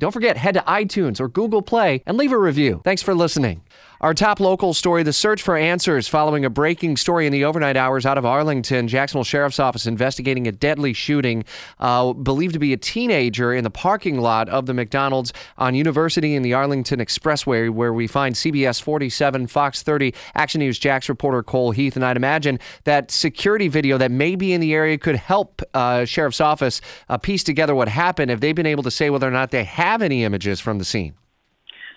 Don't forget, head to iTunes or Google Play and leave a review. Thanks for listening. Our top local story the search for answers following a breaking story in the overnight hours out of Arlington. Jacksonville Sheriff's Office investigating a deadly shooting, uh, believed to be a teenager in the parking lot of the McDonald's on University in the Arlington Expressway, where we find CBS 47, Fox 30, Action News Jax reporter Cole Heath. And I'd imagine that security video that may be in the area could help uh, Sheriff's Office uh, piece together what happened if they've been able to say whether or not they have any images from the scene.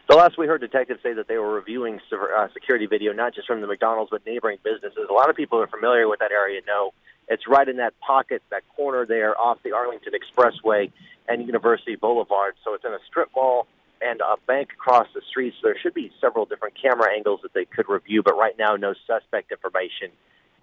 The last we heard detectives say that they were reviewing uh, security video, not just from the McDonald's, but neighboring businesses. A lot of people who are familiar with that area know it's right in that pocket, that corner there off the Arlington Expressway and University Boulevard. So it's in a strip mall and a bank across the street. So there should be several different camera angles that they could review, but right now, no suspect information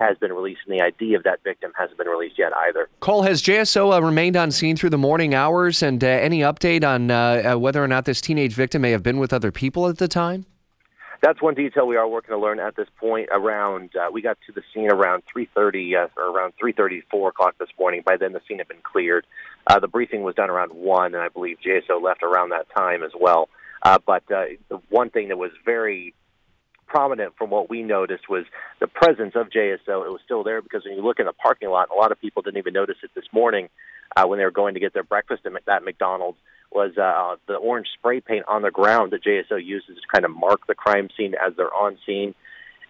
has been released, and the ID of that victim hasn't been released yet either. Cole, has JSO uh, remained on scene through the morning hours, and uh, any update on uh, uh, whether or not this teenage victim may have been with other people at the time? That's one detail we are working to learn at this point. Around uh, we got to the scene around 3:30 uh, or around 3:30, 4 o'clock this morning. By then, the scene had been cleared. the briefing was done around one, and I believe JSO left around that time as well. but the one thing that was very prominent from what we noticed was the presence of JSO. It was still there because when you look in the parking lot, a lot of people didn't even notice it this morning uh, when they were going to get their breakfast at that McDonald's was uh, the orange spray paint on the ground that JSO uses to kind of mark the crime scene as they're on scene.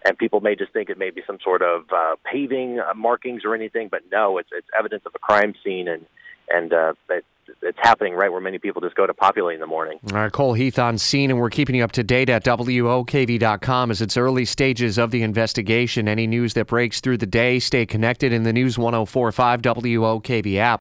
And people may just think it may be some sort of uh, paving uh, markings or anything, but no, it's it's evidence of a crime scene, and and uh, it, it's happening right where many people just go to populate in the morning. All right, Cole Heath on scene, and we're keeping you up to date at WOKV.com as it's early stages of the investigation. Any news that breaks through the day, stay connected in the News 1045 WOKV app.